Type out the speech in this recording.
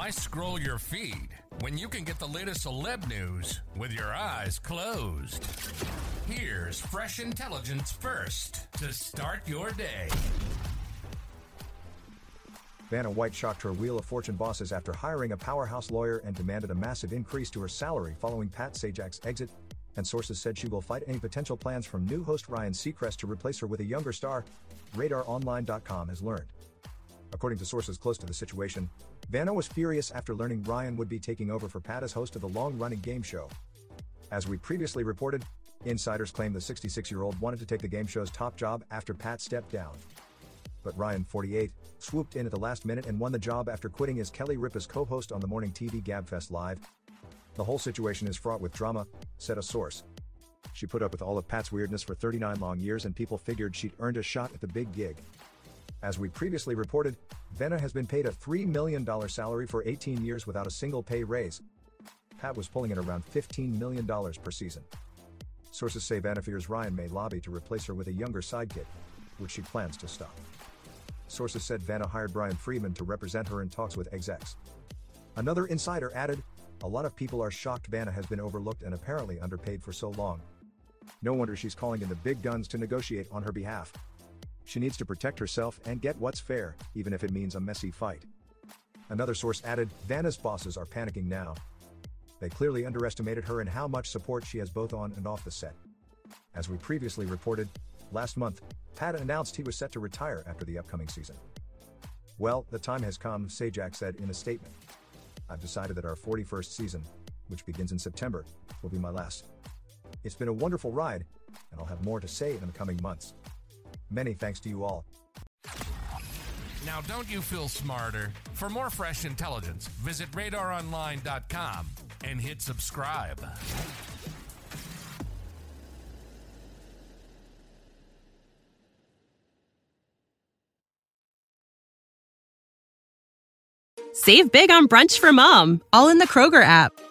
Why scroll your feed when you can get the latest celeb news with your eyes closed? Here's fresh intelligence first to start your day. Vanna White shocked her Wheel of Fortune bosses after hiring a powerhouse lawyer and demanded a massive increase to her salary following Pat Sajak's exit. And sources said she will fight any potential plans from new host Ryan Seacrest to replace her with a younger star, RadarOnline.com has learned. According to sources close to the situation, Vanna was furious after learning Ryan would be taking over for Pat as host of the long running game show. As we previously reported, insiders claim the 66 year old wanted to take the game show's top job after Pat stepped down. But Ryan, 48, swooped in at the last minute and won the job after quitting as Kelly Ripa's co host on the morning TV Gabfest Live. The whole situation is fraught with drama, said a source. She put up with all of Pat's weirdness for 39 long years and people figured she'd earned a shot at the big gig. As we previously reported, Vanna has been paid a $3 million salary for 18 years without a single pay raise. Pat was pulling in around $15 million per season. Sources say Vanna fears Ryan may lobby to replace her with a younger sidekick, which she plans to stop. Sources said Vanna hired Bryan Freedman to represent her in talks with execs. Another insider added, a lot of people are shocked Vanna has been overlooked and apparently underpaid for so long. No wonder she's calling in the big guns to negotiate on her behalf. She needs to protect herself and get what's fair, even if it means a messy fight. Another source added, Vanna's bosses are panicking now. They clearly underestimated her and how much support she has both on and off the set. As we previously reported, last month, Pat announced he was set to retire after the upcoming season. Well, the time has come, Sajak said in a statement. I've decided that our 41st season, which begins in September, will be my last. It's been a wonderful ride, and I'll have more to say in the coming months. Many thanks to you all. Now, don't you feel smarter? For more fresh intelligence, visit radaronline.com and hit subscribe. Save big on brunch for mom, all in the Kroger app.